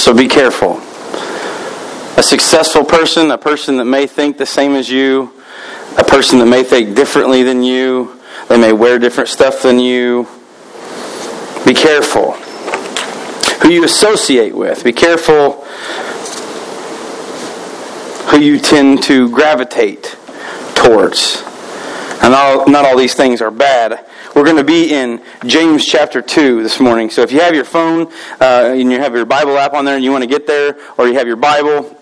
So be careful. A successful person, a person that may think the same as you, a person that may think differently than you, they may wear different stuff than you. Be careful who you associate with. Be careful who you tend to gravitate towards. And all, not all these things are bad. We're going to be in James chapter 2 this morning. So if you have your phone uh, and you have your Bible app on there and you want to get there, or you have your Bible,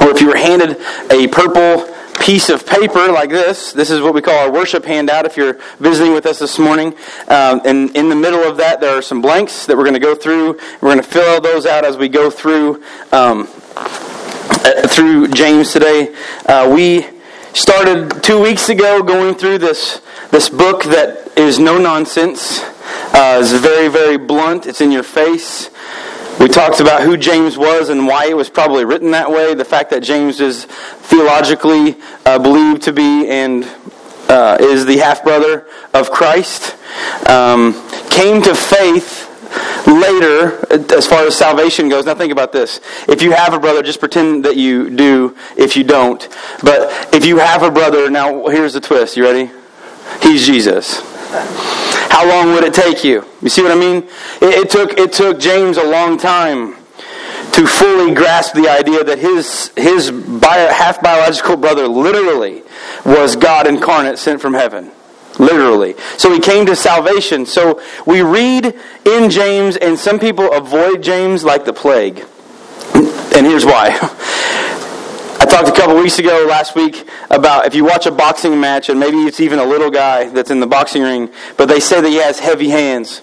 or if you were handed a purple piece of paper like this. This is what we call our worship handout if you're visiting with us this morning. Um, and in the middle of that, there are some blanks that we're going to go through. We're going to fill those out as we go through um, uh, through James today. Uh, we started two weeks ago going through this this book that is no nonsense. Uh, it's very very blunt. It's in your face. We talked about who James was and why it was probably written that way. The fact that James is theologically uh, believed to be and uh, is the half brother of Christ. Um, came to faith later as far as salvation goes. Now think about this. If you have a brother, just pretend that you do if you don't. But if you have a brother, now here's the twist. You ready? He's Jesus. How long would it take you? You see what I mean? It, it, took it took James a long time to fully grasp the idea that his his bio, half biological brother literally was God incarnate sent from heaven. Literally. So he came to salvation. So we read in James, and some people avoid James like the plague. And here's why. I talked a couple weeks ago, last week, about if you watch a boxing match, and maybe it's even a little guy that's in the boxing ring, but they say that he has heavy hands.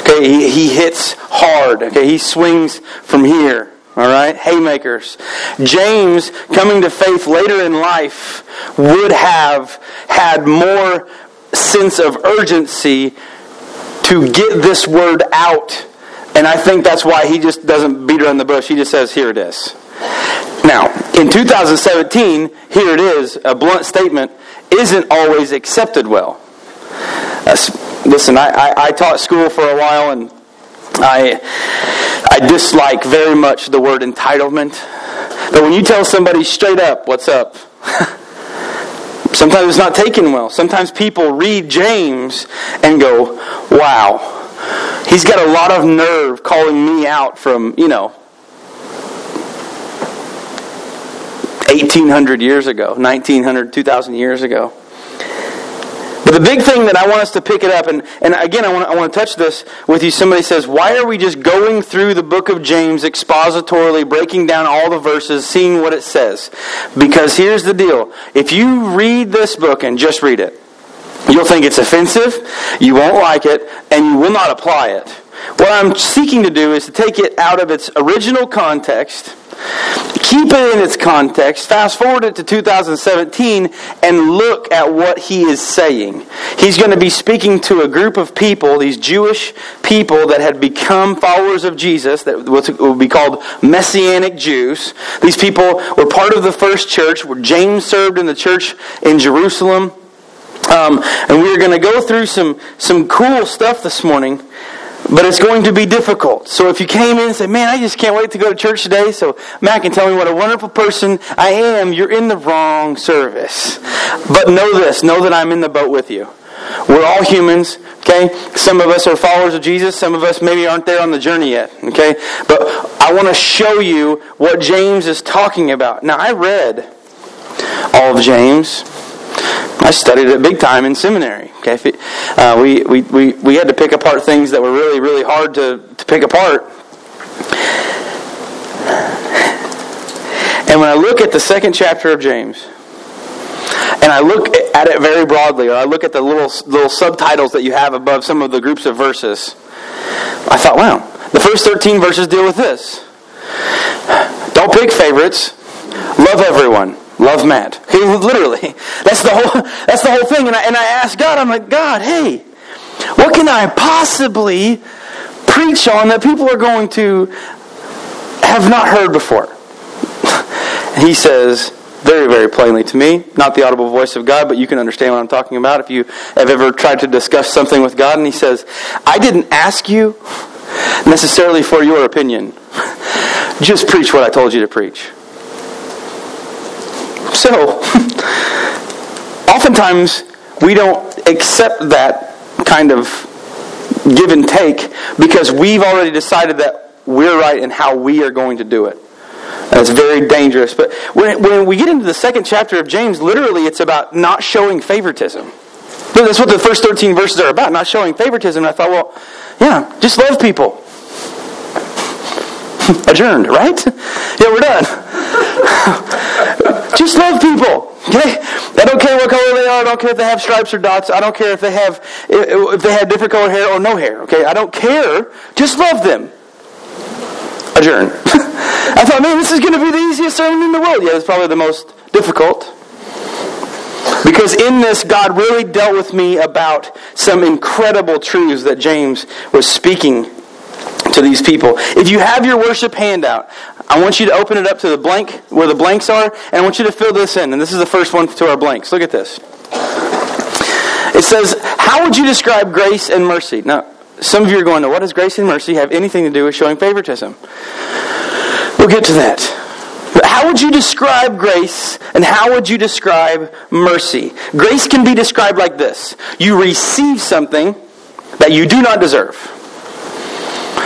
Okay, he, he hits hard. Okay, he swings from here. All right, haymakers. James, coming to faith later in life, would have had more sense of urgency to get this word out. And I think that's why he just doesn't beat around the bush. He just says, here it is. Now, in 2017, here it is, a blunt statement isn't always accepted well. Listen, I, I, I taught school for a while and I, I dislike very much the word entitlement. But when you tell somebody straight up, what's up? Sometimes it's not taken well. Sometimes people read James and go, wow, he's got a lot of nerve calling me out from, you know, 1800 years ago, 1900, 2000 years ago. But the big thing that I want us to pick it up, and, and again, I want, I want to touch this with you. Somebody says, Why are we just going through the book of James expositorily, breaking down all the verses, seeing what it says? Because here's the deal if you read this book and just read it, you'll think it's offensive, you won't like it, and you will not apply it. What I'm seeking to do is to take it out of its original context Keep it in its context. Fast forward it to 2017 and look at what he is saying. He's going to be speaking to a group of people, these Jewish people that had become followers of Jesus, that would be called Messianic Jews. These people were part of the first church, where James served in the church in Jerusalem. Um, and we're going to go through some, some cool stuff this morning. But it's going to be difficult. So if you came in and said, Man, I just can't wait to go to church today, so Matt can tell me what a wonderful person I am, you're in the wrong service. But know this know that I'm in the boat with you. We're all humans, okay? Some of us are followers of Jesus, some of us maybe aren't there on the journey yet, okay? But I want to show you what James is talking about. Now, I read all of James. I studied it big time in seminary. Okay, uh, we, we, we, we had to pick apart things that were really, really hard to, to pick apart. And when I look at the second chapter of James, and I look at it very broadly, or I look at the little, little subtitles that you have above some of the groups of verses, I thought, wow, the first 13 verses deal with this. Don't pick favorites, love everyone. Love Matt. He, literally. That's the whole that's the whole thing. And I and I asked God, I'm like, God, hey, what can I possibly preach on that people are going to have not heard before? he says very, very plainly to me, not the audible voice of God, but you can understand what I'm talking about if you have ever tried to discuss something with God. And he says, I didn't ask you necessarily for your opinion. just preach what I told you to preach. So, oftentimes we don't accept that kind of give and take because we've already decided that we're right in how we are going to do it. That's very dangerous. But when, when we get into the second chapter of James, literally it's about not showing favoritism. That's what the first 13 verses are about, not showing favoritism. And I thought, well, yeah, just love people. Adjourned, right? Yeah, we're done. just love people. Okay? I don't care what color they are. I don't care if they have stripes or dots. I don't care if they have if they have different colored hair or no hair. Okay? I don't care. Just love them. Adjourn. I thought, man, this is going to be the easiest sermon in the world. Yeah, it's probably the most difficult. Because in this, God really dealt with me about some incredible truths that James was speaking to these people. If you have your worship handout, I want you to open it up to the blank, where the blanks are, and I want you to fill this in. And this is the first one to our blanks. Look at this. It says, How would you describe grace and mercy? Now, some of you are going, What does grace and mercy have anything to do with showing favoritism? We'll get to that. But how would you describe grace and how would you describe mercy? Grace can be described like this you receive something that you do not deserve.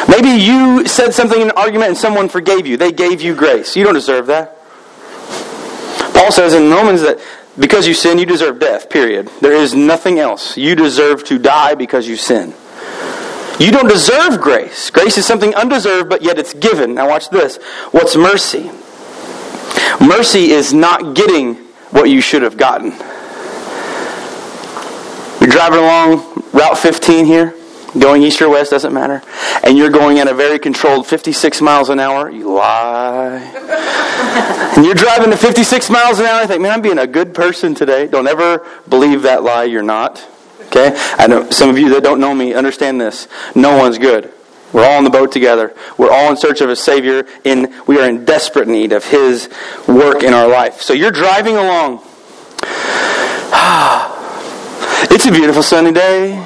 Maybe you said something in an argument and someone forgave you. They gave you grace. You don't deserve that. Paul says in Romans that because you sin, you deserve death, period. There is nothing else. You deserve to die because you sin. You don't deserve grace. Grace is something undeserved, but yet it's given. Now, watch this. What's mercy? Mercy is not getting what you should have gotten. You're driving along Route 15 here, going east or west, doesn't matter, and you're going at a very controlled 56 miles an hour. You lie. and you're driving at 56 miles an hour. I think, man, I'm being a good person today. Don't ever believe that lie. You're not. Okay? I know some of you that don't know me understand this. No one's good. We're all in the boat together. We're all in search of a Savior, and we are in desperate need of His work in our life. So you're driving along. It's a beautiful sunny day.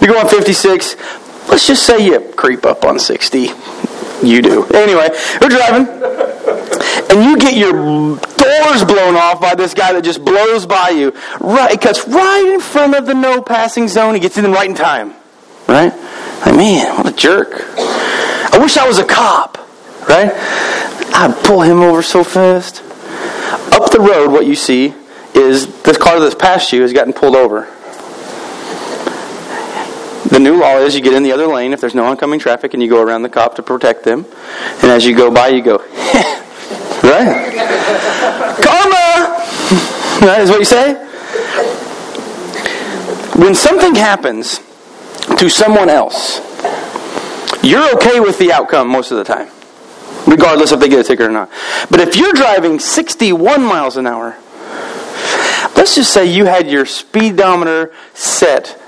You're going 56. Let's just say you creep up on 60. You do. Anyway, we're driving. And you get your doors blown off by this guy that just blows by you. Right, it cuts right in front of the no passing zone. He gets in right in time. Right? Like, man, what a jerk. I wish I was a cop, right? I'd pull him over so fast. Up the road, what you see is this car that's passed you has gotten pulled over. The new law is you get in the other lane if there's no oncoming traffic and you go around the cop to protect them. And as you go by, you go, right? Karma! That is what you say? When something happens to someone else, you're okay with the outcome most of the time, regardless if they get a ticket or not. But if you're driving 61 miles an hour, let's just say you had your speedometer set.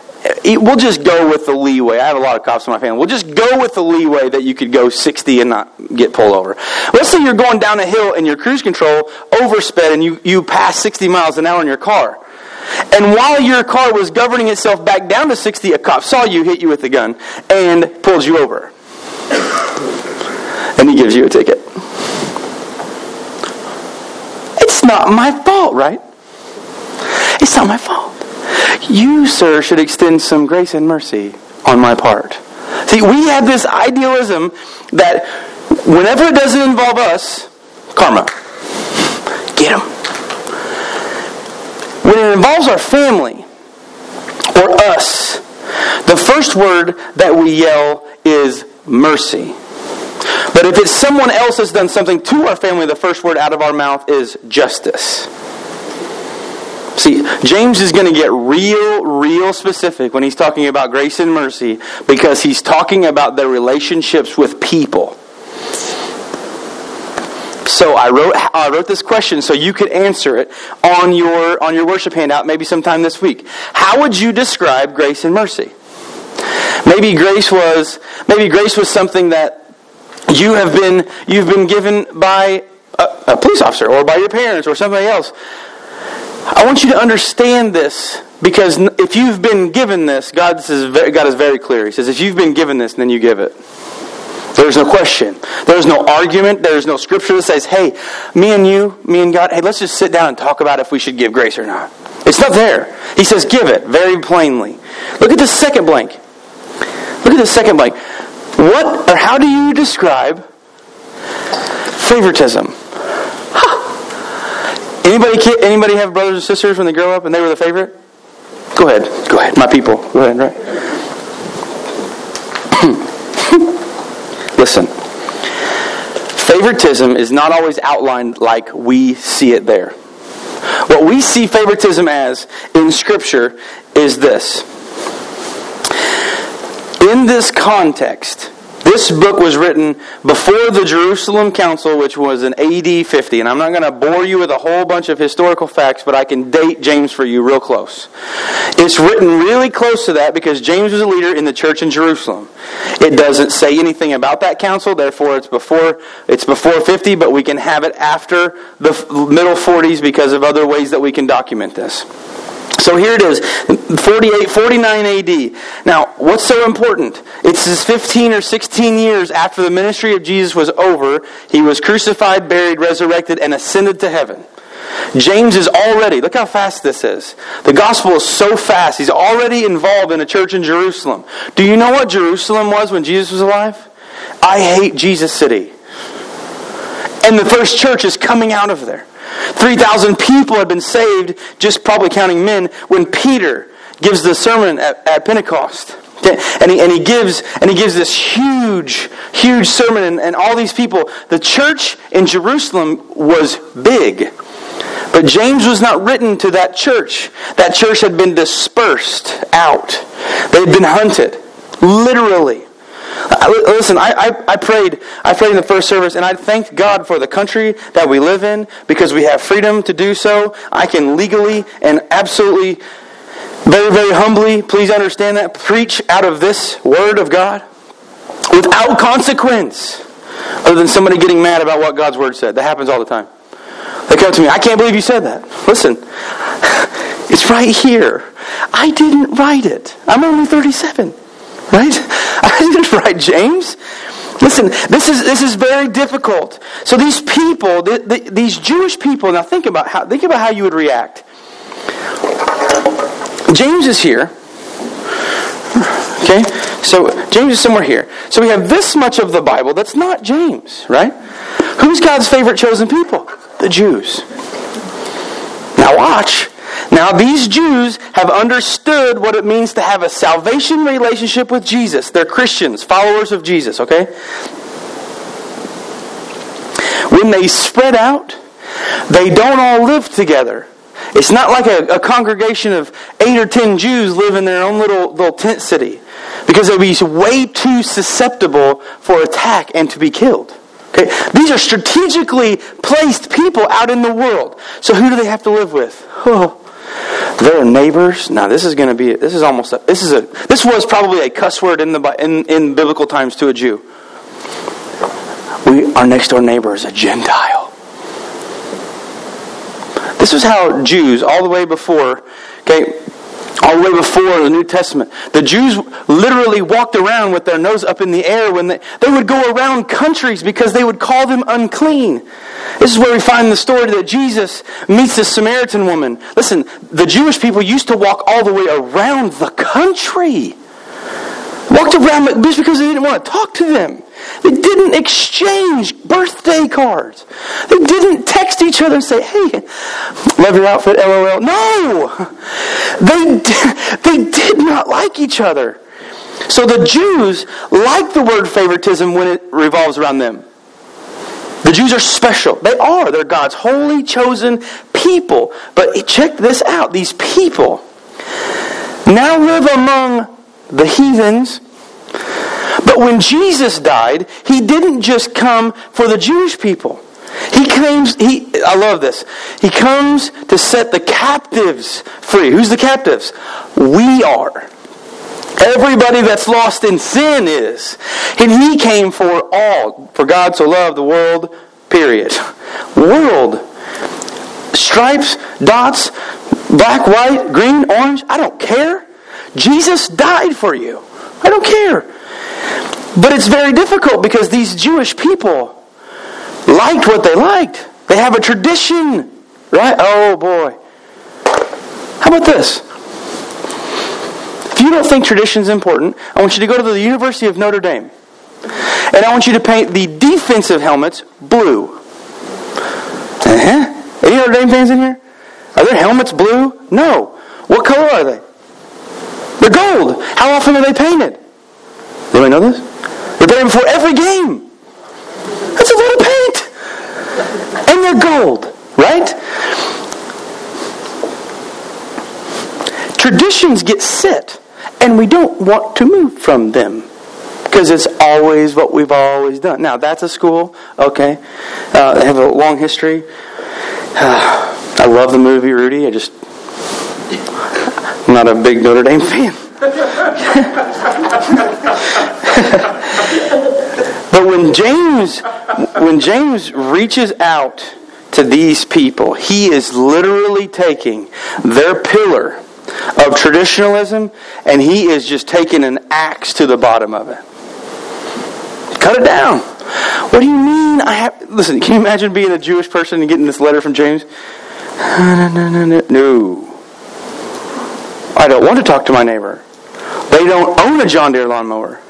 We'll just go with the leeway. I have a lot of cops in my family. We'll just go with the leeway that you could go 60 and not get pulled over. Let's say you're going down a hill and your cruise control oversped and you, you pass 60 miles an hour in your car. And while your car was governing itself back down to 60, a cop saw you, hit you with a gun, and pulls you over. And he gives you a ticket. It's not my fault, right? It's not my fault. You, sir, should extend some grace and mercy on my part. See, we have this idealism that whenever it doesn't involve us, karma. Get him. When it involves our family or us, the first word that we yell is mercy. But if it's someone else that's done something to our family, the first word out of our mouth is justice. See, James is going to get real, real specific when he's talking about grace and mercy because he's talking about their relationships with people. So I wrote I wrote this question so you could answer it on your on your worship handout maybe sometime this week. How would you describe grace and mercy? Maybe grace was maybe grace was something that you have been you've been given by a, a police officer or by your parents or somebody else. I want you to understand this because if you've been given this, God this is, God is very clear. He says, if you've been given this, then you give it. There's no question. There's no argument. There's no scripture that says, hey, me and you, me and God, hey, let's just sit down and talk about if we should give grace or not. It's not there. He says, give it very plainly. Look at the second blank. Look at the second blank. What or how do you describe favoritism? Anybody, anybody have brothers and sisters when they grow up and they were the favorite? Go ahead. Go ahead. My people. Go ahead, right? Hmm. Listen, favoritism is not always outlined like we see it there. What we see favoritism as in Scripture is this. In this context, this book was written before the Jerusalem Council, which was in AD 50. And I'm not going to bore you with a whole bunch of historical facts, but I can date James for you real close. It's written really close to that because James was a leader in the church in Jerusalem. It doesn't say anything about that council, therefore it's before it's before 50, but we can have it after the middle 40s because of other ways that we can document this. So here it is, 48, 49 AD. Now, what's so important? It's 15 or 16 years after the ministry of Jesus was over. He was crucified, buried, resurrected, and ascended to heaven. James is already, look how fast this is. The gospel is so fast. He's already involved in a church in Jerusalem. Do you know what Jerusalem was when Jesus was alive? I hate Jesus City. And the first church is coming out of there. 3,000 people had been saved, just probably counting men, when Peter gives the sermon at, at Pentecost. And he, and he gives and he gives this huge, huge sermon, and, and all these people. The church in Jerusalem was big. But James was not written to that church. That church had been dispersed out. They had been hunted. Literally. Listen, I, I, I, prayed. I prayed in the first service, and I thanked God for the country that we live in because we have freedom to do so. I can legally and absolutely, very, very humbly, please understand that, preach out of this word of God without consequence, other than somebody getting mad about what God's word said. That happens all the time. They come to me, I can't believe you said that. Listen, it's right here. I didn't write it. I'm only 37. Right? Didn't James. Listen, this is this is very difficult. So these people, the, the, these Jewish people, now think about how think about how you would react. James is here. Okay? So James is somewhere here. So we have this much of the Bible that's not James, right? Who's God's favorite chosen people? The Jews. Now watch. Now, these Jews have understood what it means to have a salvation relationship with Jesus. They're Christians, followers of Jesus, okay? When they spread out, they don't all live together. It's not like a, a congregation of eight or ten Jews live in their own little, little tent city because they'd be way too susceptible for attack and to be killed. Okay? These are strategically placed people out in the world. So who do they have to live with? Oh, their neighbors. Now this is going to be. This is almost. A, this is a. This was probably a cuss word in the in, in biblical times to a Jew. We our next door neighbor is a Gentile. This is how Jews, all the way before, okay, all the way before the New Testament. The Jews literally walked around with their nose up in the air when they, they would go around countries because they would call them unclean. This is where we find the story that Jesus meets the Samaritan woman. Listen, the Jewish people used to walk all the way around the country. Walked around just because they didn't want to talk to them. They didn't exchange birthday cards. They didn't text each other and say, hey, love your outfit, LOL. No! They, they did not like each other. So the Jews like the word favoritism when it revolves around them. The Jews are special. They are. They're God's holy, chosen people. But check this out. These people now live among the heathens. But when Jesus died, he didn't just come for the Jewish people. He comes, he, I love this. He comes to set the captives free. Who's the captives? We are. Everybody that's lost in sin is. And he came for all. For God so loved the world, period. World. Stripes, dots, black, white, green, orange, I don't care. Jesus died for you. I don't care. But it's very difficult because these Jewish people liked what they liked. They have a tradition, right? Oh boy. How about this? If you don't think tradition's important, I want you to go to the University of Notre Dame. And I want you to paint the defensive helmets blue. Uh-huh. Any Notre Dame fans in here? Are their helmets blue? No. What color are they? They're gold. How often are they painted? Anybody know this? They're painted before every game. That's a lot of paint. And they're gold, right? Traditions get set, and we don't want to move from them because it's always what we've always done. Now, that's a school, okay. Uh, they have a long history. Uh, I love the movie Rudy. I just, I'm not a big Notre Dame fan. but when James, when James reaches out to these people, he is literally taking their pillar of traditionalism and he is just taking an axe to the bottom of it. Cut it down. What do you mean? I have. Listen, can you imagine being a Jewish person and getting this letter from James? No, no, no, no. No. I don't want to talk to my neighbor. They don't own a John Deere lawnmower.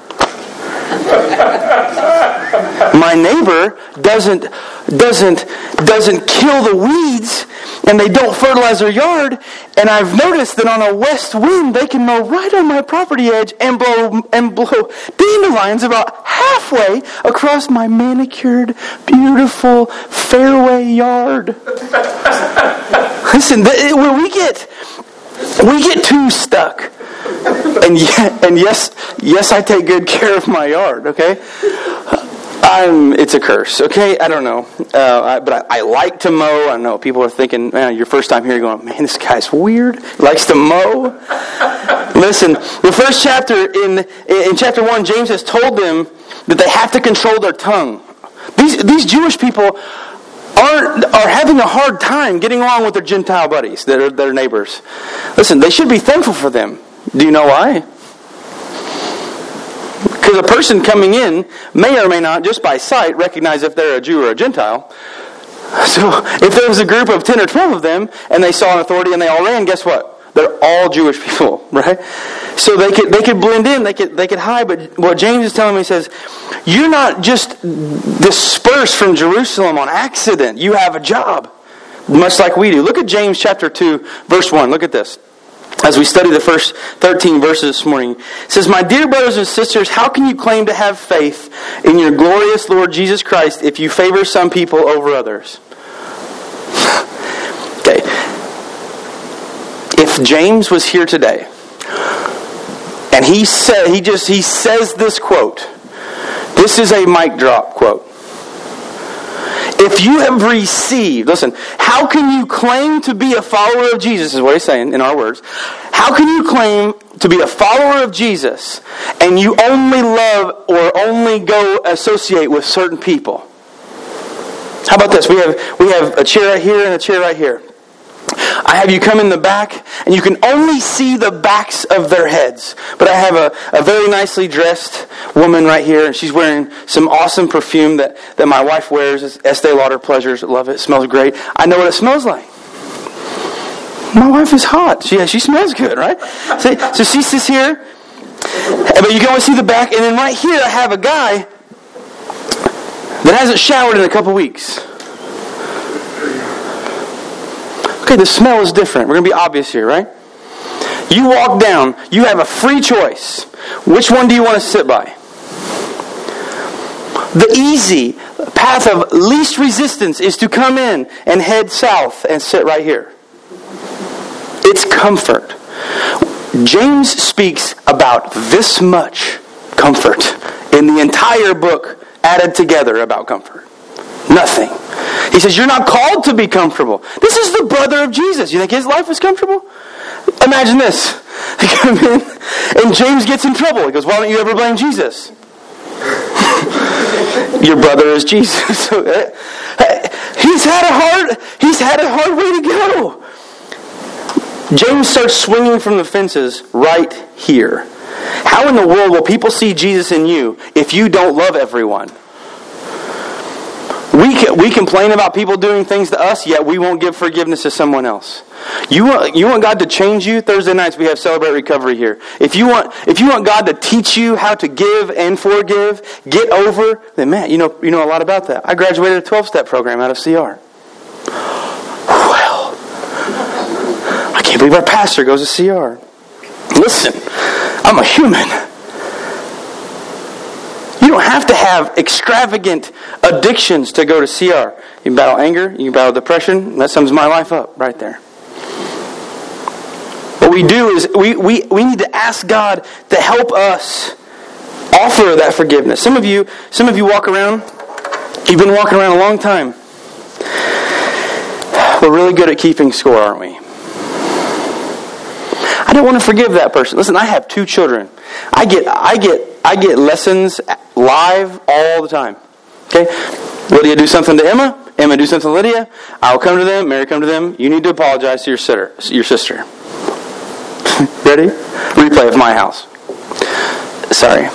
My neighbor doesn't doesn't doesn't kill the weeds and they don't fertilize their yard. And I've noticed that on a west wind they can mow right on my property edge and blow and blow dandelions about halfway across my manicured beautiful fairway yard. Listen where we get we get too stuck and, and yes yes I take good care of my yard okay I'm, it's a curse, okay? I don't know. Uh, I, but I, I, like to mow. I know people are thinking, man, your first time here, going, man, this guy's weird. Likes to mow. Listen, the first chapter, in, in chapter 1, James has told them that they have to control their tongue. These, these Jewish people are, are having a hard time getting along with their Gentile buddies, their, their neighbors. Listen, they should be thankful for them. Do you know why? Because a person coming in may or may not, just by sight, recognize if they're a Jew or a Gentile. So if there was a group of 10 or 12 of them and they saw an authority and they all ran, guess what? They're all Jewish people, right? So they could they could blend in, they could they could hide, but what James is telling me says, you're not just dispersed from Jerusalem on accident. You have a job. Much like we do. Look at James chapter 2, verse 1. Look at this as we study the first 13 verses this morning. It says, My dear brothers and sisters, how can you claim to have faith in your glorious Lord Jesus Christ if you favor some people over others? okay. If James was here today, and he said he just he says this quote. This is a mic drop quote. If you have received, listen, how can you claim to be a follower of Jesus, is what he's saying in our words. How can you claim to be a follower of Jesus and you only love or only go associate with certain people? How about this? We have, we have a chair right here and a chair right here. I have you come in the back, and you can only see the backs of their heads. But I have a, a very nicely dressed woman right here, and she's wearing some awesome perfume that, that my wife wears. It's Estee Lauder Pleasures. Love it. it. Smells great. I know what it smells like. My wife is hot. She, she smells good, right? See, so she sits here, eh, but you can only see the back. And then right here, I have a guy that hasn't showered in a couple weeks. Okay, the smell is different. We're going to be obvious here, right? You walk down, you have a free choice. Which one do you want to sit by? The easy path of least resistance is to come in and head south and sit right here. It's comfort. James speaks about this much comfort in the entire book added together about comfort. Nothing. He says, You're not called to be comfortable. This is the brother of Jesus. You think his life was comfortable? Imagine this. They come in, and James gets in trouble. He goes, Why don't you ever blame Jesus? Your brother is Jesus. He's had a hard, he's had a hard way to go. James starts swinging from the fences right here. How in the world will people see Jesus in you if you don't love everyone? We, can, we complain about people doing things to us, yet we won't give forgiveness to someone else. You want, you want God to change you? Thursday nights we have Celebrate Recovery here. If you, want, if you want God to teach you how to give and forgive, get over, then man, you know, you know a lot about that. I graduated a 12 step program out of CR. Well, I can't believe our pastor goes to CR. Listen, I'm a human. Don't have to have extravagant addictions to go to CR. You can battle anger, you can battle depression. That sums my life up right there. What we do is we, we, we need to ask God to help us offer that forgiveness. Some of you, some of you walk around, you've been walking around a long time. We're really good at keeping score, aren't we? I don't want to forgive that person. Listen, I have two children. I get I get I get lessons live all the time. Okay? Lydia do something to Emma. Emma do something to Lydia. I'll come to them. Mary come to them. You need to apologize to your sister. Your sister. Ready? Replay of my house. Sorry.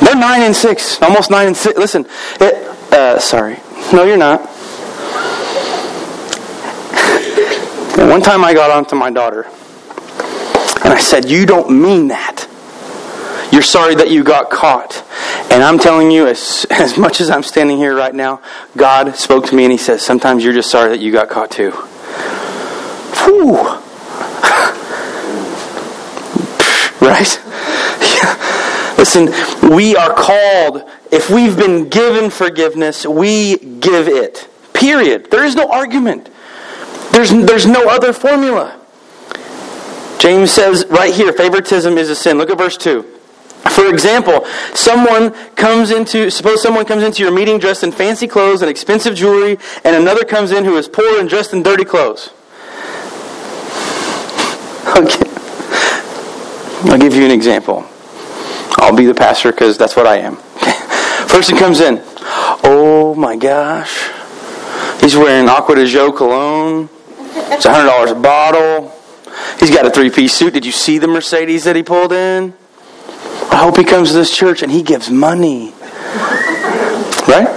They're nine and six, almost nine and six. Listen, it, uh, sorry. No, you're not. one time I got on to my daughter, and I said, You don't mean that. You're sorry that you got caught. And I'm telling you, as, as much as I'm standing here right now, God spoke to me and He says, Sometimes you're just sorry that you got caught too. Whew. right? Listen, we are called, if we've been given forgiveness, we give it. Period. There is no argument. There's, there's no other formula. James says right here, favoritism is a sin. Look at verse 2. For example, someone comes into, suppose someone comes into your meeting dressed in fancy clothes and expensive jewelry, and another comes in who is poor and dressed in dirty clothes. Okay. I'll give you an example. I'll be the pastor because that's what I am. Person comes in. Oh my gosh. He's wearing Acqua di Gio cologne. It's $100 a bottle. He's got a three piece suit. Did you see the Mercedes that he pulled in? I hope he comes to this church and he gives money. Right?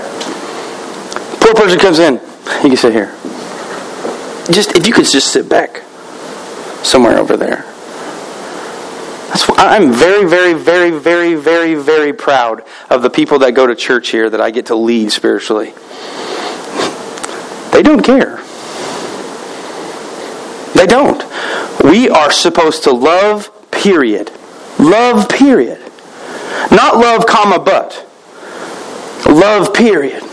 Poor person comes in. You can sit here. Just if you could just sit back somewhere over there. That's why I'm very, very, very, very, very, very proud of the people that go to church here that I get to lead spiritually. They don't care. They don't. We are supposed to love, period. Love, period. Not love, comma, but. Love, period.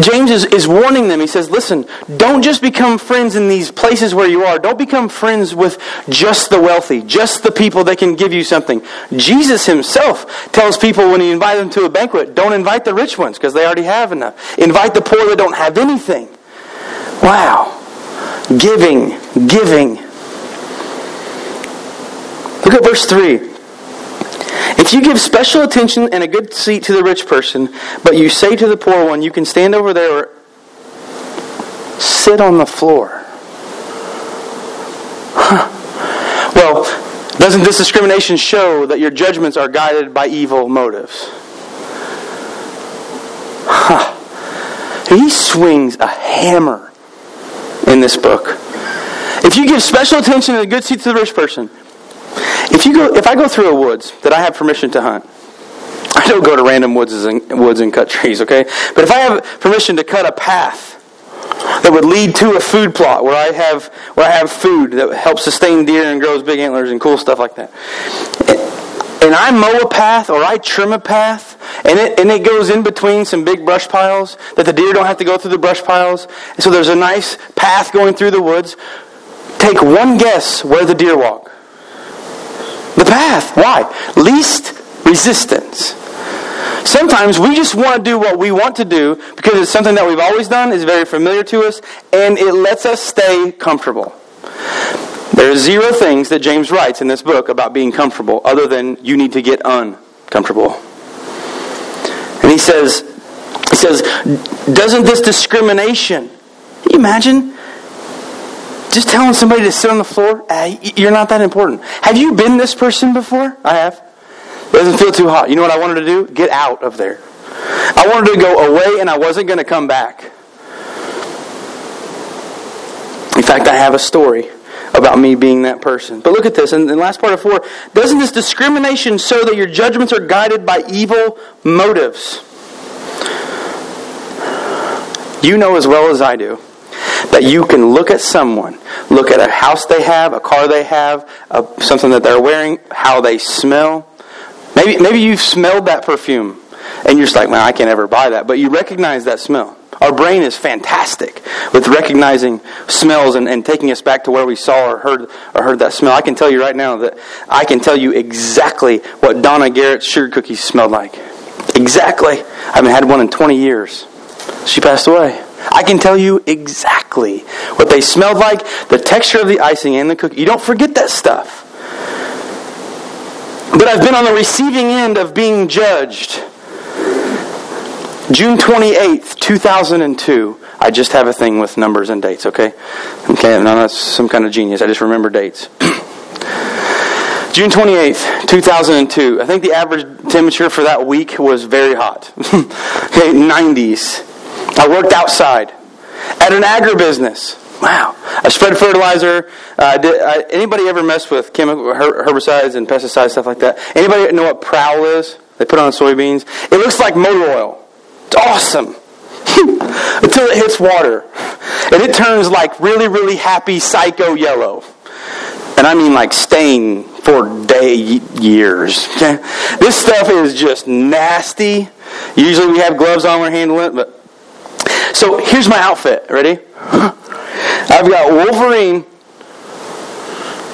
James is, is warning them. He says, listen, don't just become friends in these places where you are. Don't become friends with just the wealthy, just the people that can give you something. Jesus himself tells people when he invites them to a banquet, don't invite the rich ones because they already have enough. Invite the poor that don't have anything. Wow. Giving, giving. Look at verse 3. If you give special attention and a good seat to the rich person, but you say to the poor one, you can stand over there or sit on the floor. Huh. Well, doesn't this discrimination show that your judgments are guided by evil motives? Huh. He swings a hammer in this book. If you give special attention and a good seat to the rich person, if you go, if I go through a woods that I have permission to hunt, I don't go to random woods and woods and cut trees, okay? But if I have permission to cut a path that would lead to a food plot where I have where I have food that helps sustain deer and grows big antlers and cool stuff like that. And I mow a path or I trim a path and it, and it goes in between some big brush piles that the deer don't have to go through the brush piles. And so there's a nice path going through the woods. Take one guess where the deer walk. The path. Why? Least resistance. Sometimes we just want to do what we want to do because it's something that we've always done, is very familiar to us, and it lets us stay comfortable. There are zero things that James writes in this book about being comfortable other than you need to get uncomfortable. And he says, he says, doesn't this discrimination, imagine? Just telling somebody to sit on the floor, uh, you're not that important. Have you been this person before? I have. It doesn't feel too hot. You know what I wanted to do? Get out of there. I wanted to go away and I wasn't going to come back. In fact, I have a story about me being that person. But look at this, in the last part of 4, doesn't this discrimination show that your judgments are guided by evil motives? You know as well as I do that you can look at someone, look at a house they have, a car they have, a, something that they're wearing, how they smell. Maybe, maybe you've smelled that perfume and you're just like, man, I can't ever buy that. But you recognize that smell. Our brain is fantastic with recognizing smells and, and taking us back to where we saw or heard or heard that smell. I can tell you right now that I can tell you exactly what Donna Garrett's sugar cookies smelled like. Exactly. I haven't had one in 20 years. She passed away. I can tell you exactly what they smelled like, the texture of the icing and the cookie. You don't forget that stuff. But I've been on the receiving end of being judged June 28th, 2002. I just have a thing with numbers and dates, okay? Okay, I'm not some kind of genius. I just remember dates. June 28th, 2002. I think the average temperature for that week was very hot. okay, 90s. I worked outside at an agribusiness. Wow. I spread fertilizer. Uh, did, uh, anybody ever mess with chemical herbicides and pesticides, stuff like that? Anybody know what prowl is? They put on soybeans. It looks like motor oil. It's awesome. Until it hits water. And it turns like really, really happy psycho yellow. And I mean like staying for day years. Okay? This stuff is just nasty. Usually we have gloves on when we're handling it, but so here's my outfit. Ready? I've got Wolverine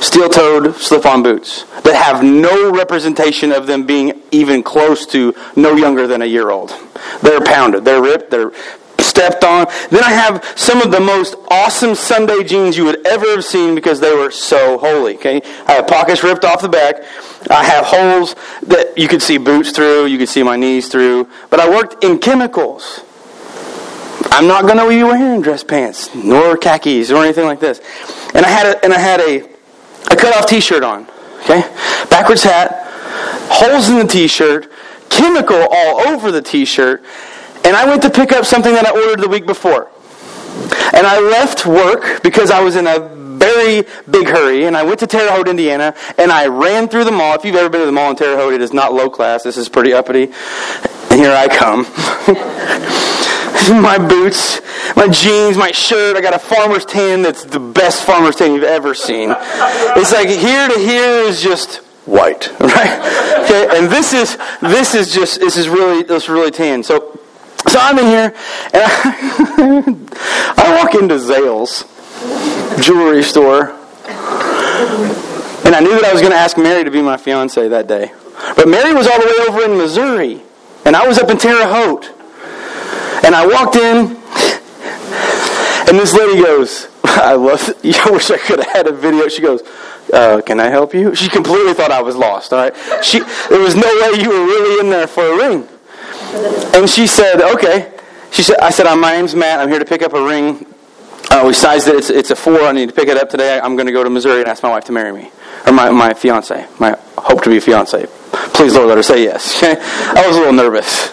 steel-toed slip-on boots that have no representation of them being even close to no younger than a year old. They're pounded, they're ripped, they're stepped on. Then I have some of the most awesome Sunday jeans you would ever have seen because they were so holy. Okay, I have pockets ripped off the back. I have holes that you could see boots through, you could see my knees through. But I worked in chemicals. I'm not going to be wearing dress pants nor khakis or anything like this. And I had a, and I had a, a cut off T-shirt on. Okay, backwards hat, holes in the T-shirt, chemical all over the T-shirt, and I went to pick up something that I ordered the week before. And I left work because I was in a very big hurry, and I went to Terre Haute, Indiana, and I ran through the mall. If you've ever been to the mall in Terre Haute, it is not low class. This is pretty uppity. And here I come. my boots, my jeans, my shirt. I got a farmer's tan that's the best farmer's tan you've ever seen. It's like here to here is just white, right? Okay, and this is this is just this is really this is really tan. So so I'm in here and I, I walk into Zales jewelry store. And I knew that I was going to ask Mary to be my fiance that day. But Mary was all the way over in Missouri. And I was up in Terre Haute. And I walked in, and this lady goes, I love. I wish I could have had a video. She goes, uh, can I help you? She completely thought I was lost, all right? She, there was no way you were really in there for a ring. And she said, okay. She said, I said, my name's Matt. I'm here to pick up a ring. Uh, we sized it. It's, it's a four. I need to pick it up today. I'm going to go to Missouri and ask my wife to marry me. Or my, my fiance. My hope to be fiance. Please, Lord, let her say yes. I was a little nervous.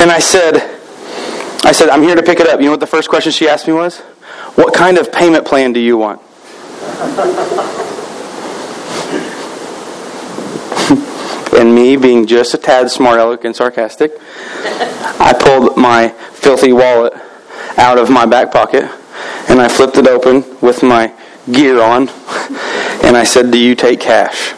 And I said, I said, I'm here to pick it up. You know what the first question she asked me was? What kind of payment plan do you want? and me being just a tad smart aleck and sarcastic, I pulled my filthy wallet out of my back pocket and I flipped it open with my gear on and I said, Do you take cash?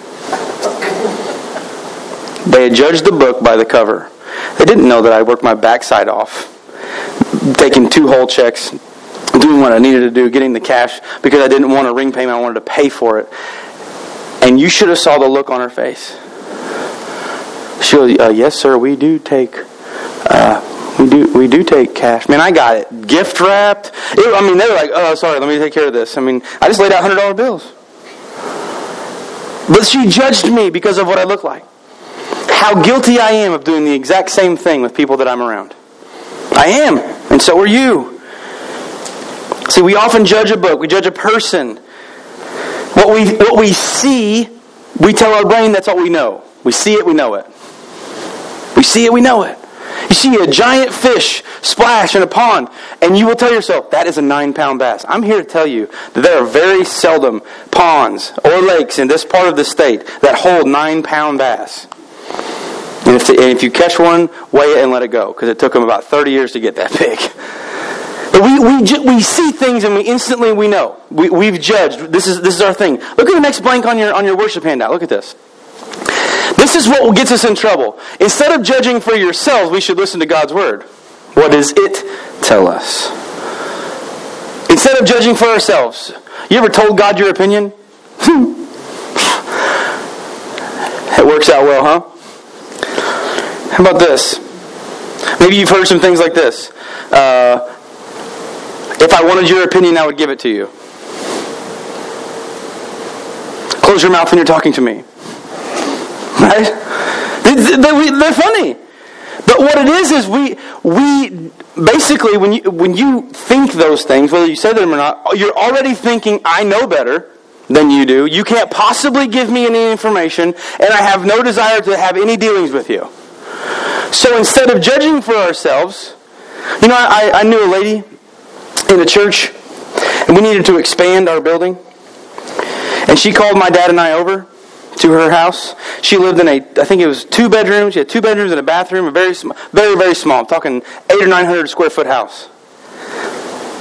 They had judged the book by the cover. They didn't know that I worked my backside off taking two whole checks, doing what I needed to do, getting the cash because I didn't want a ring payment. I wanted to pay for it. And you should have saw the look on her face. She goes, uh, "Yes, sir. We do take, uh, we do, we do take cash. Man, I got it gift wrapped. It, I mean, they were like, "Oh, sorry. Let me take care of this." I mean, I just laid out hundred dollar bills. But she judged me because of what I look like. How guilty I am of doing the exact same thing with people that I'm around. I am, and so are you. See, we often judge a book, we judge a person. What we, what we see, we tell our brain that's all we know. We see it, we know it. We see it, we know it. You see a giant fish splash in a pond, and you will tell yourself, that is a nine pound bass. I'm here to tell you that there are very seldom ponds or lakes in this part of the state that hold nine pound bass. And if, the, and if you catch one, weigh it and let it go, because it took them about 30 years to get that big. But we, we, we see things and we instantly we know. We, we've judged. This is, this is our thing. Look at the next blank on your, on your worship handout. Look at this. This is what gets us in trouble. Instead of judging for yourselves, we should listen to God's word. What does it tell us? Instead of judging for ourselves, you ever told God your opinion? it works out well, huh? How about this? Maybe you've heard some things like this. Uh, if I wanted your opinion, I would give it to you. Close your mouth when you're talking to me. Right? They're funny. But what it is is we we basically when you when you think those things, whether you say them or not, you're already thinking I know better than you do. You can't possibly give me any information, and I have no desire to have any dealings with you. So instead of judging for ourselves, you know, I, I knew a lady in a church, and we needed to expand our building. And she called my dad and I over to her house. She lived in a, I think it was two bedrooms. She had two bedrooms and a bathroom, a very, very, very small. I'm talking eight or nine hundred square foot house.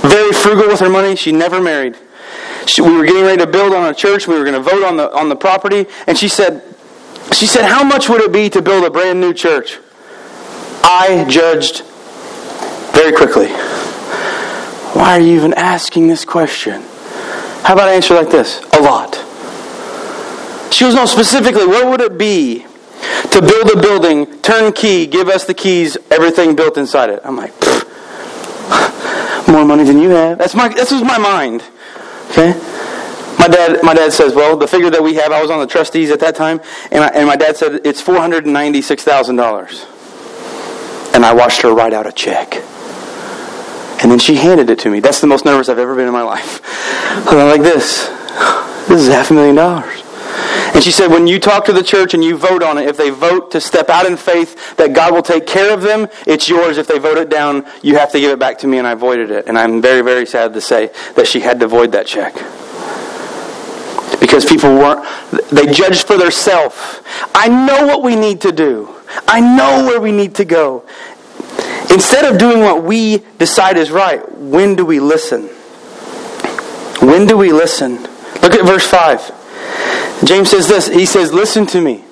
Very frugal with her money. She never married. She, we were getting ready to build on a church. We were going to vote on the on the property, and she said, she said, "How much would it be to build a brand new church?" I judged very quickly. Why are you even asking this question? How about I answer like this? A lot. She was no specifically, what would it be to build a building, turnkey, give us the keys, everything built inside it? I'm like, more money than you have. That's my this was my mind. Okay? My dad, my dad says, well, the figure that we have, I was on the trustees at that time, and, I, and my dad said it's $496,000. And I watched her write out a check. And then she handed it to me. That's the most nervous I've ever been in my life. And I'm like this. This is half a million dollars. And she said, when you talk to the church and you vote on it, if they vote to step out in faith that God will take care of them, it's yours. If they vote it down, you have to give it back to me. And I voided it. And I'm very, very sad to say that she had to void that check. Because people weren't, they judged for themselves. I know what we need to do. I know where we need to go. Instead of doing what we decide is right, when do we listen? When do we listen? Look at verse 5. James says this. He says, Listen to me.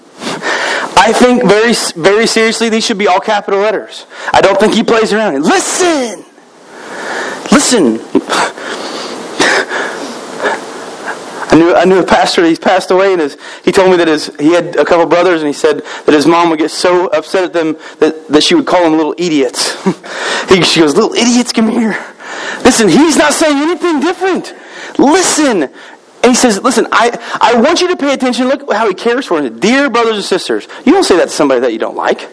I think very, very seriously these should be all capital letters. I don't think he plays around. Listen! Listen! I knew, I knew a pastor, he's passed away, and his, he told me that his, he had a couple brothers, and he said that his mom would get so upset at them that, that she would call them little idiots. he, she goes, Little idiots, come here. Listen, he's not saying anything different. Listen. And he says, Listen, I, I want you to pay attention. Look how he cares for them. Dear brothers and sisters, you don't say that to somebody that you don't like.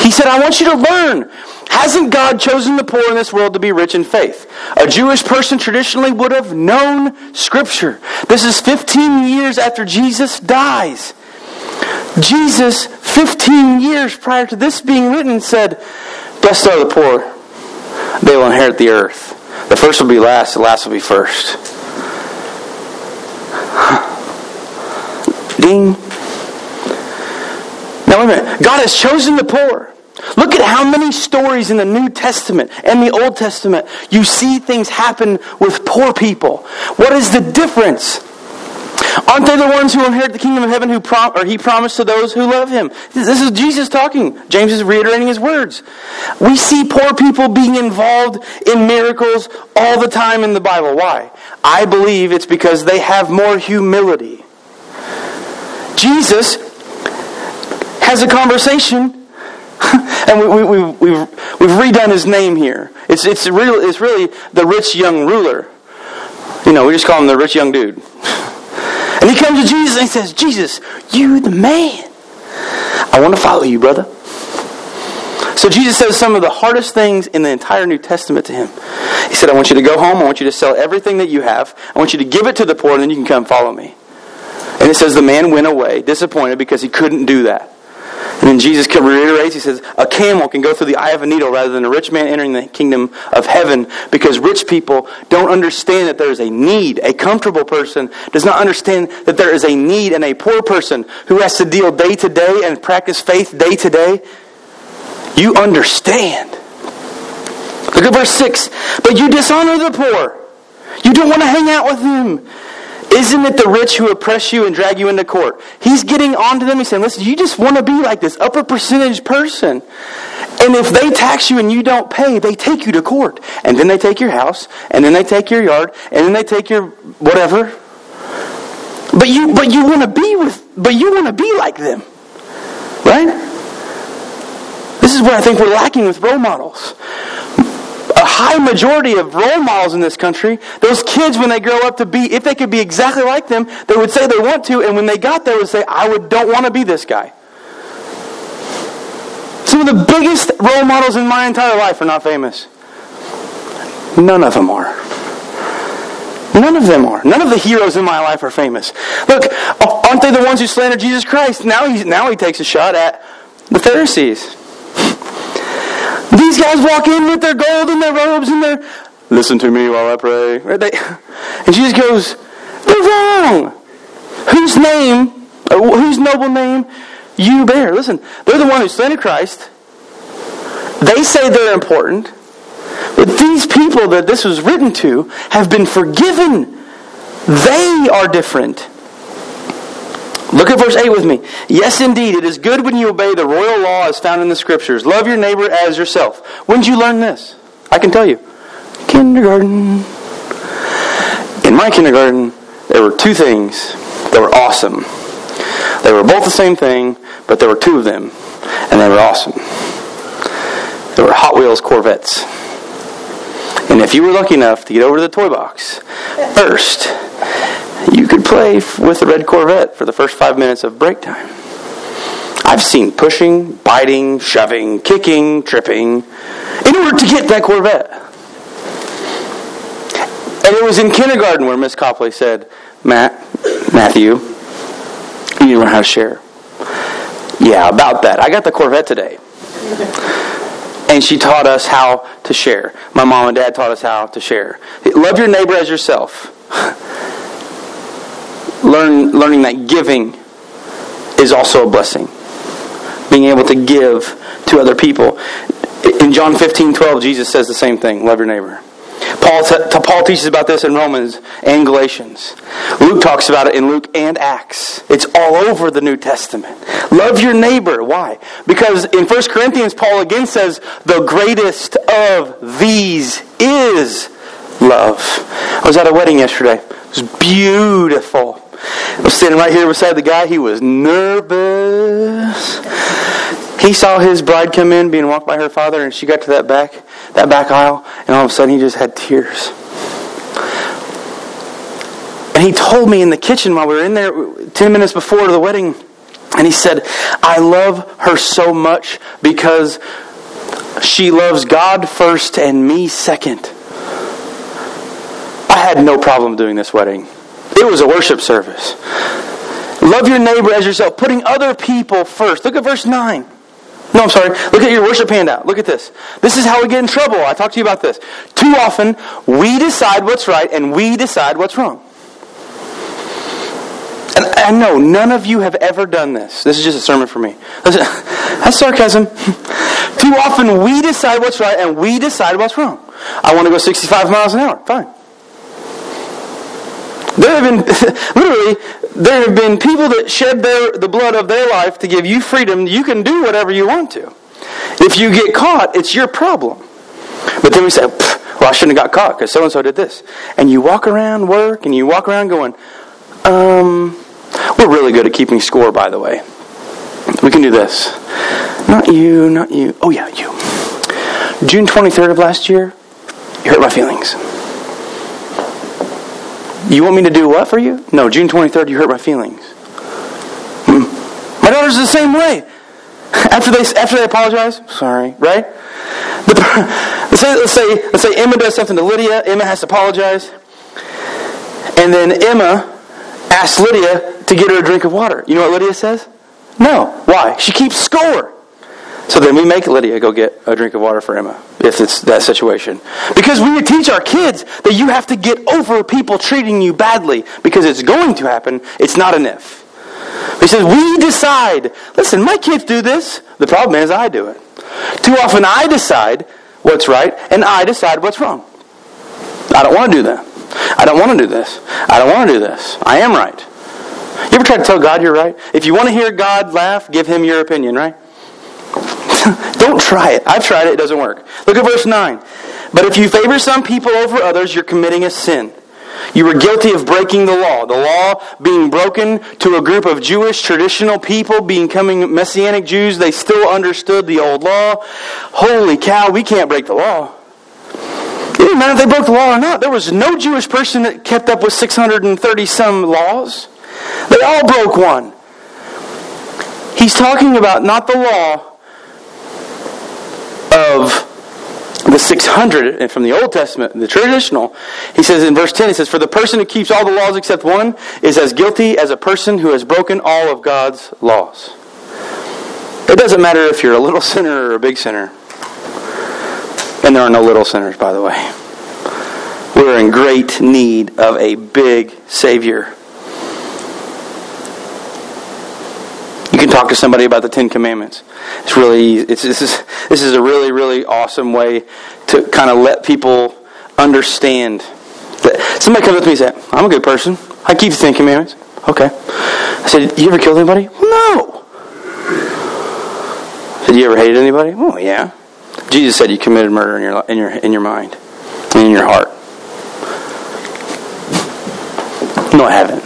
He said, I want you to learn. Hasn't God chosen the poor in this world to be rich in faith? A Jewish person traditionally would have known Scripture. This is 15 years after Jesus dies. Jesus, 15 years prior to this being written, said, Blessed are the poor. They will inherit the earth. The first will be last, the last will be first. Ding. Now, wait a minute. God has chosen the poor. Look at how many stories in the New Testament and the Old Testament you see things happen with poor people. What is the difference? Aren't they the ones who inherit the kingdom of heaven who prom- or he promised to those who love him? This is Jesus talking. James is reiterating his words. We see poor people being involved in miracles all the time in the Bible. Why? I believe it's because they have more humility. Jesus has a conversation, and we, we, we, we've, we've redone his name here. It's, it's, real, it's really the rich young ruler. You know, we just call him the rich young dude. And he comes to Jesus and he says, Jesus, you the man. I want to follow you, brother. So Jesus says some of the hardest things in the entire New Testament to him. He said, I want you to go home. I want you to sell everything that you have. I want you to give it to the poor, and then you can come follow me. And it says the man went away disappointed because he couldn't do that. And then Jesus reiterates, he says, a camel can go through the eye of a needle rather than a rich man entering the kingdom of heaven because rich people don't understand that there is a need. A comfortable person does not understand that there is a need, and a poor person who has to deal day to day and practice faith day to day, you understand. Look at verse 6. But you dishonor the poor. You don't want to hang out with them. Isn't it the rich who oppress you and drag you into court? He's getting onto them. He's saying, listen, you just want to be like this upper percentage person. And if they tax you and you don't pay, they take you to court. And then they take your house, and then they take your yard, and then they take your whatever. But you but you want to be with but you want to be like them. Right? This is what I think we're lacking with role models a high majority of role models in this country, those kids, when they grow up to be, if they could be exactly like them, they would say they want to, and when they got there, would say, I would, don't want to be this guy. Some of the biggest role models in my entire life are not famous. None of them are. None of them are. None of the heroes in my life are famous. Look, aren't they the ones who slandered Jesus Christ? Now he, now he takes a shot at the Pharisees. These guys walk in with their gold and their robes and their, listen to me while I pray. And Jesus goes, they're wrong. Whose name, uh, whose noble name you bear? Listen, they're the one who slandered Christ. They say they're important. But these people that this was written to have been forgiven. They are different. Look at verse 8 with me. Yes, indeed, it is good when you obey the royal law as found in the Scriptures. Love your neighbor as yourself. When did you learn this? I can tell you. Kindergarten. In my kindergarten, there were two things that were awesome. They were both the same thing, but there were two of them, and they were awesome. They were Hot Wheels Corvettes. And if you were lucky enough to get over to the toy box first, you could play with the red Corvette for the first five minutes of break time. I've seen pushing, biting, shoving, kicking, tripping in order to get that Corvette. And it was in kindergarten where Miss Copley said, Matt, Matthew, you need to learn how to share. Yeah, about that. I got the Corvette today. and she taught us how to share. My mom and dad taught us how to share. Love your neighbor as yourself learn, learning that giving is also a blessing. Being able to give to other people. In John 15, 12, Jesus says the same thing love your neighbor. Paul, t- Paul teaches about this in Romans and Galatians. Luke talks about it in Luke and Acts. It's all over the New Testament. Love your neighbor. Why? Because in 1 Corinthians, Paul again says, the greatest of these is love. I was at a wedding yesterday. It was beautiful. I was sitting right here beside the guy. He was nervous. He saw his bride come in, being walked by her father, and she got to that back, that back aisle, and all of a sudden he just had tears. And he told me in the kitchen while we were in there, ten minutes before the wedding, and he said, "I love her so much because she loves God first and me second." I had no problem doing this wedding. It was a worship service. Love your neighbor as yourself, putting other people first. Look at verse 9. No, I'm sorry. Look at your worship handout. Look at this. This is how we get in trouble. I talked to you about this. Too often, we decide what's right and we decide what's wrong. And I know none of you have ever done this. This is just a sermon for me. That's sarcasm. Too often, we decide what's right and we decide what's wrong. I want to go 65 miles an hour. Fine. There have been, literally, there have been people that shed their, the blood of their life to give you freedom. You can do whatever you want to. If you get caught, it's your problem. But then we say, well, I shouldn't have got caught because so and so did this. And you walk around work and you walk around going, um, we're really good at keeping score, by the way. We can do this. Not you, not you. Oh, yeah, you. June 23rd of last year, you hurt my feelings. You want me to do what for you? No, June 23rd, you hurt my feelings. Hmm. My daughter's the same way. After they, after they apologize, sorry, right? The, let's, say, let's, say, let's say Emma does something to Lydia. Emma has to apologize. And then Emma asks Lydia to get her a drink of water. You know what Lydia says? No. Why? She keeps score. So then we make Lydia go get a drink of water for Emma, if it's that situation. Because we teach our kids that you have to get over people treating you badly, because it's going to happen. It's not an if. He says, we decide. Listen, my kids do this. The problem is I do it. Too often I decide what's right, and I decide what's wrong. I don't want to do that. I don't want to do this. I don't want to do this. I am right. You ever try to tell God you're right? If you want to hear God laugh, give him your opinion, right? don't try it. I've tried it, it doesn't work. Look at verse 9. But if you favor some people over others, you're committing a sin. You were guilty of breaking the law. The law being broken to a group of Jewish traditional people, becoming Messianic Jews, they still understood the old law. Holy cow, we can't break the law. It didn't matter if they broke the law or not. There was no Jewish person that kept up with 630 some laws. They all broke one. He's talking about not the law of the 600 and from the Old Testament, the traditional, he says in verse 10, he says, For the person who keeps all the laws except one is as guilty as a person who has broken all of God's laws. It doesn't matter if you're a little sinner or a big sinner. And there are no little sinners, by the way. We're in great need of a big Savior. You can talk to somebody about the Ten Commandments. It's really it's, this is this is a really really awesome way to kind of let people understand that somebody comes up to me and says, "I'm a good person. I keep the Ten Commandments." Okay. I said, "You ever killed anybody?" No. I said, "You ever hated anybody?" Oh yeah. Jesus said you committed murder in your in your in your mind, and in your heart. No, I haven't.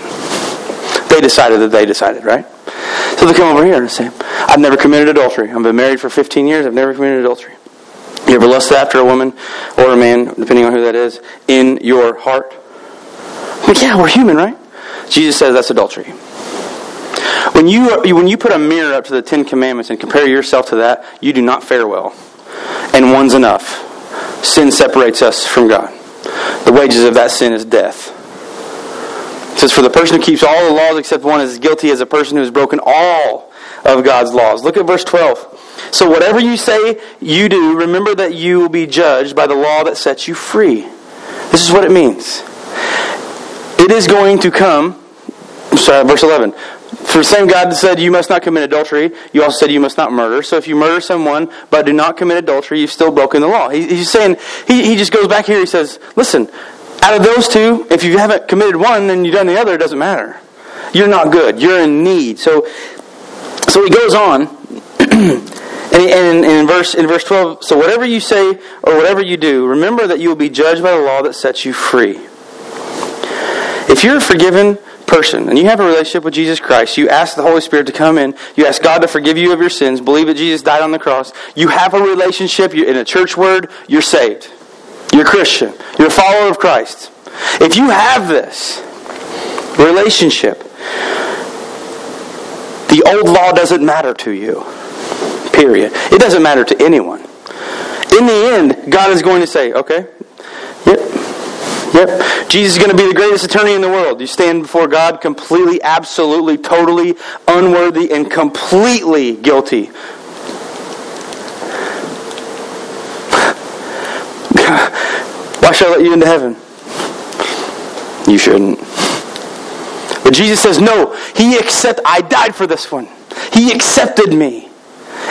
They decided that they decided, right? So they come over here and say, I've never committed adultery. I've been married for 15 years. I've never committed adultery. You ever lust after a woman or a man, depending on who that is, in your heart? Well, yeah, we're human, right? Jesus says that's adultery. When you, when you put a mirror up to the Ten Commandments and compare yourself to that, you do not fare well. And one's enough. Sin separates us from God. The wages of that sin is death. It says, For the person who keeps all the laws except one is guilty as a person who has broken all of God's laws. Look at verse 12. So whatever you say you do, remember that you will be judged by the law that sets you free. This is what it means. It is going to come, sorry, verse 11. For the same God said you must not commit adultery, you also said you must not murder. So if you murder someone but do not commit adultery, you've still broken the law. He, he's saying, he, he just goes back here, he says, listen, out of those two, if you haven't committed one and you've done the other, it doesn't matter. You're not good. You're in need. So, so he goes on, and, in verse in verse twelve. So whatever you say or whatever you do, remember that you will be judged by the law that sets you free. If you're a forgiven person and you have a relationship with Jesus Christ, you ask the Holy Spirit to come in, you ask God to forgive you of your sins, believe that Jesus died on the cross, you have a relationship, you're in a church word, you're saved. You're Christian. You're a follower of Christ. If you have this relationship, the old law doesn't matter to you. Period. It doesn't matter to anyone. In the end, God is going to say, okay, yep, yep. Jesus is going to be the greatest attorney in the world. You stand before God completely, absolutely, totally unworthy and completely guilty I let you into heaven? You shouldn't. But Jesus says, No, He accept I died for this one. He accepted me.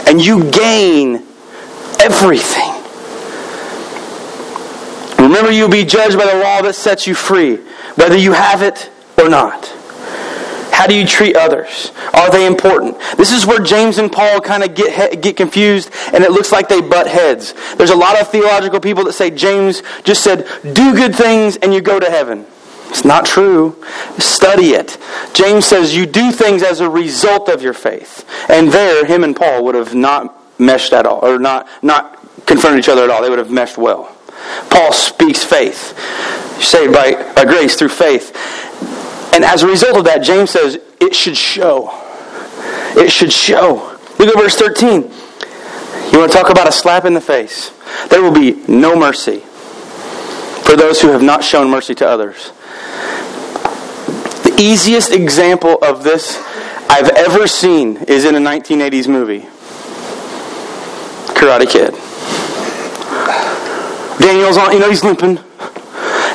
And you gain everything. Remember, you'll be judged by the law that sets you free, whether you have it or not. How do you treat others? Are they important? This is where James and Paul kind of get, get confused and it looks like they butt heads. There's a lot of theological people that say James just said, do good things and you go to heaven. It's not true. Study it. James says you do things as a result of your faith. And there, him and Paul would have not meshed at all, or not, not confronted each other at all. They would have meshed well. Paul speaks faith. You're saved by, by grace through faith. And as a result of that, James says it should show. It should show. Look at verse 13. You want to talk about a slap in the face? There will be no mercy for those who have not shown mercy to others. The easiest example of this I've ever seen is in a 1980s movie Karate Kid. Daniel's on, you know, he's limping.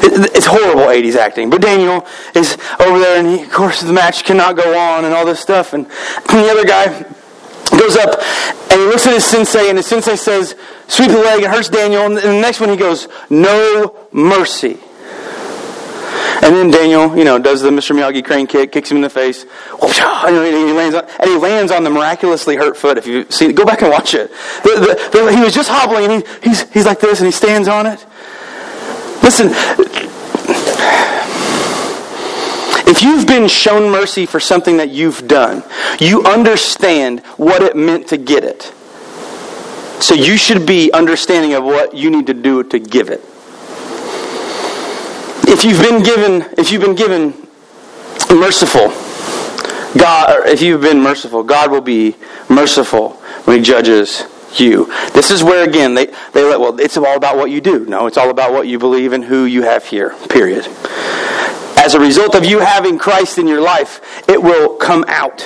It's horrible 80s acting. But Daniel is over there, and he, of course, the match cannot go on and all this stuff. And the other guy goes up and he looks at his sensei, and his sensei says, Sweep the leg, and hurts Daniel. And the next one he goes, No mercy. And then Daniel, you know, does the Mr. Miyagi crane kick, kicks him in the face, and he lands on, and he lands on the miraculously hurt foot. If you see, go back and watch it. The, the, the, he was just hobbling, and he, he's he's like this, and he stands on it. Listen, if you've been shown mercy for something that you've done, you understand what it meant to get it. So you should be understanding of what you need to do to give it. If you've been given, if you've been given merciful, God, if you've been merciful, God will be merciful when He judges you. This is where again they they let well it's all about what you do. No, it's all about what you believe and who you have here. Period. As a result of you having Christ in your life, it will come out.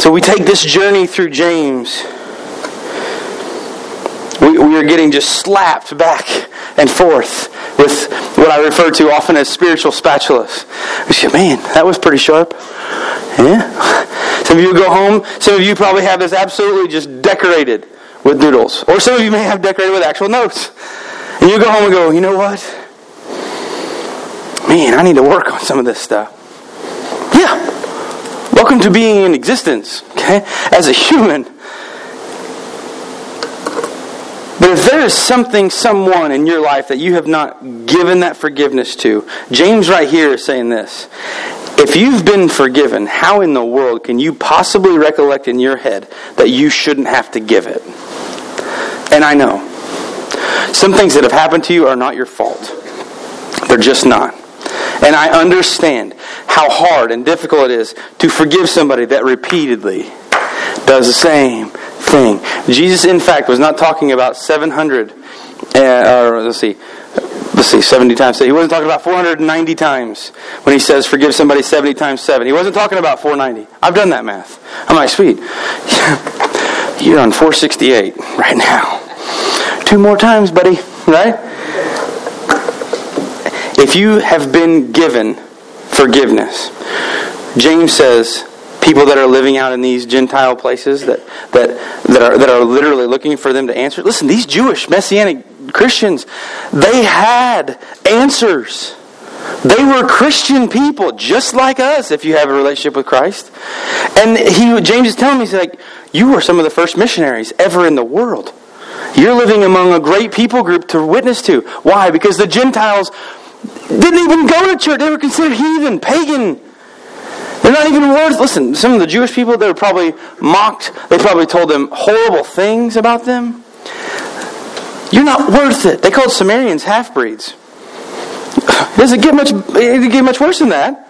So we take this journey through James. We, we are getting just slapped back and forth with what I refer to often as spiritual spatulas. We say, man, that was pretty sharp. Yeah. Some of you go home, some of you probably have this absolutely just decorated with doodles. Or some of you may have decorated with actual notes. And you go home and go, you know what? Man, I need to work on some of this stuff. Yeah. Welcome to being in existence, okay? As a human. But if there is something, someone in your life that you have not given that forgiveness to, James right here is saying this. If you've been forgiven, how in the world can you possibly recollect in your head that you shouldn't have to give it? And I know. Some things that have happened to you are not your fault. They're just not. And I understand how hard and difficult it is to forgive somebody that repeatedly does the same thing. Jesus, in fact, was not talking about 700, uh, or let's see, let's see, 70 times. He wasn't talking about 490 times when he says forgive somebody 70 times 7. He wasn't talking about 490. I've done that math. I'm like, sweet. You're on 468 right now. Two more times, buddy, right? If you have been given forgiveness, James says people that are living out in these Gentile places that, that, that, are, that are literally looking for them to answer. Listen, these Jewish Messianic Christians, they had answers. They were Christian people, just like us, if you have a relationship with Christ. And he, James is telling me, he's like, you were some of the first missionaries ever in the world. You're living among a great people group to witness to. Why? Because the Gentiles didn't even go to church. They were considered heathen, pagan. They're not even worth. Listen, some of the Jewish people, they were probably mocked. They probably told them horrible things about them. You're not worth it. They called Samaritans half breeds. It doesn't get much. It get much worse than that.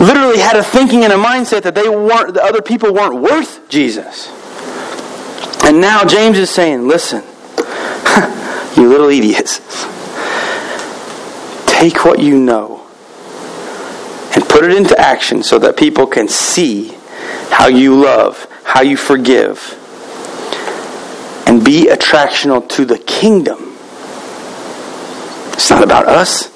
Literally had a thinking and a mindset that they weren't. The other people weren't worth Jesus. And now James is saying, "Listen, you little idiots. Take what you know and put it into action so that people can see how you love, how you forgive, and be attractional to the kingdom. It's not about us.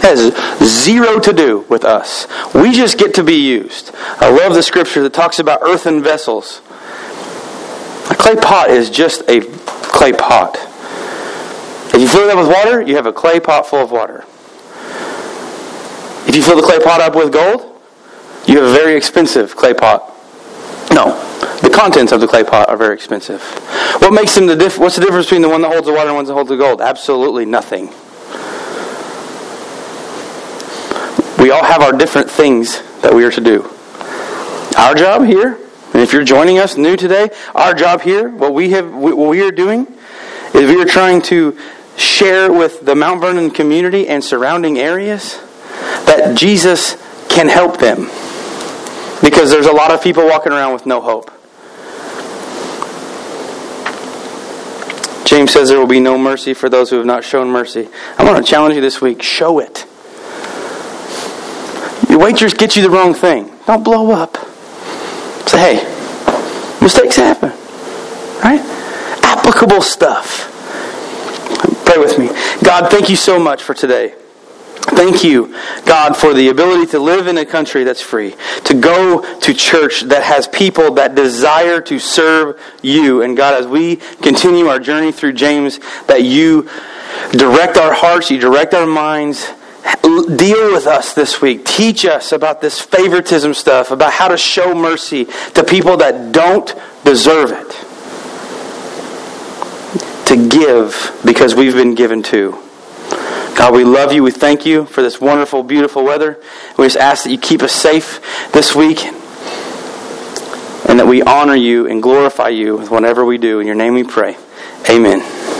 That has zero to do with us. We just get to be used. I love the scripture that talks about earthen vessels. A clay pot is just a clay pot. If you fill it up with water, you have a clay pot full of water. If you fill the clay pot up with gold, you have a very expensive clay pot. No, the contents of the clay pot are very expensive. What makes them the diff- What's the difference between the one that holds the water and the one that holds the gold? Absolutely nothing. We all have our different things that we are to do. Our job here, and if you're joining us new today, our job here, what we have, what we are doing, is we are trying to share with the Mount Vernon community and surrounding areas that Jesus can help them. Because there's a lot of people walking around with no hope. James says there will be no mercy for those who have not shown mercy. I want to challenge you this week show it. Your waitress gets you the wrong thing. Don't blow up. Say, hey, mistakes happen. Right? Applicable stuff. Pray with me. God, thank you so much for today. Thank you, God, for the ability to live in a country that's free, to go to church that has people that desire to serve you. And God, as we continue our journey through James, that you direct our hearts, you direct our minds, deal with us this week. Teach us about this favoritism stuff, about how to show mercy to people that don't deserve it. To give because we've been given to. God, we love you. We thank you for this wonderful, beautiful weather. We just ask that you keep us safe this week and that we honor you and glorify you with whatever we do. In your name we pray. Amen.